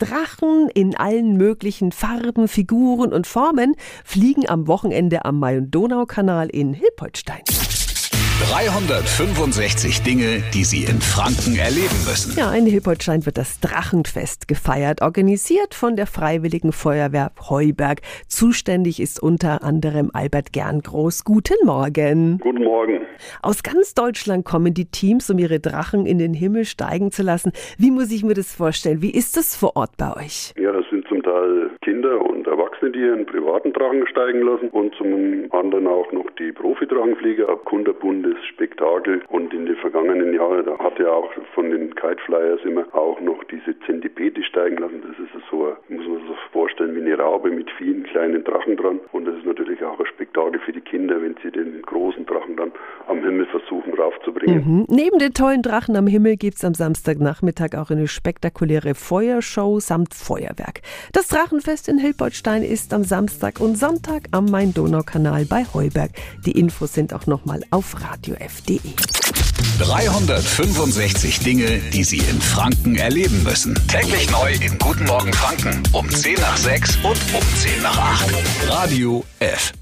Drachen in allen möglichen Farben, Figuren und Formen fliegen am Wochenende am Main-Donau-Kanal in Hilpoltstein. 365 Dinge, die Sie in Franken erleben müssen. Ja, in Hilpoltstein wird das Drachenfest gefeiert, organisiert von der Freiwilligen Feuerwehr Heuberg. Zuständig ist unter anderem Albert Gerngroß. Guten Morgen. Guten Morgen. Aus ganz Deutschland kommen die Teams, um ihre Drachen in den Himmel steigen zu lassen. Wie muss ich mir das vorstellen? Wie ist das vor Ort bei euch? Ja, das sind zum Teil Kinder und Erwachsene, die ihren privaten Drachen steigen lassen und zum anderen auch noch die Profi-Drachenflieger ab kunterbundes Spektakel. Und in den vergangenen Jahren, da hat ja auch von den Kite Flyers immer auch noch diese Zentipede steigen lassen. Das ist so, muss man sich vorstellen, wie eine Raube mit vielen kleinen Drachen dran. Und das ist natürlich auch ein Spektakel für die Kinder, wenn sie den großen Drachen dann raufzubringen. Mhm. Neben den tollen Drachen am Himmel gibt es am Samstagnachmittag auch eine spektakuläre Feuershow samt Feuerwerk. Das Drachenfest in Hilpoltstein ist am Samstag und Sonntag am Main-Donau-Kanal bei Heuberg. Die Infos sind auch nochmal auf radiof.de. 365 Dinge, die Sie in Franken erleben müssen. Täglich neu in Guten Morgen Franken um 10 nach 6 und um 10 nach 8. Radio F.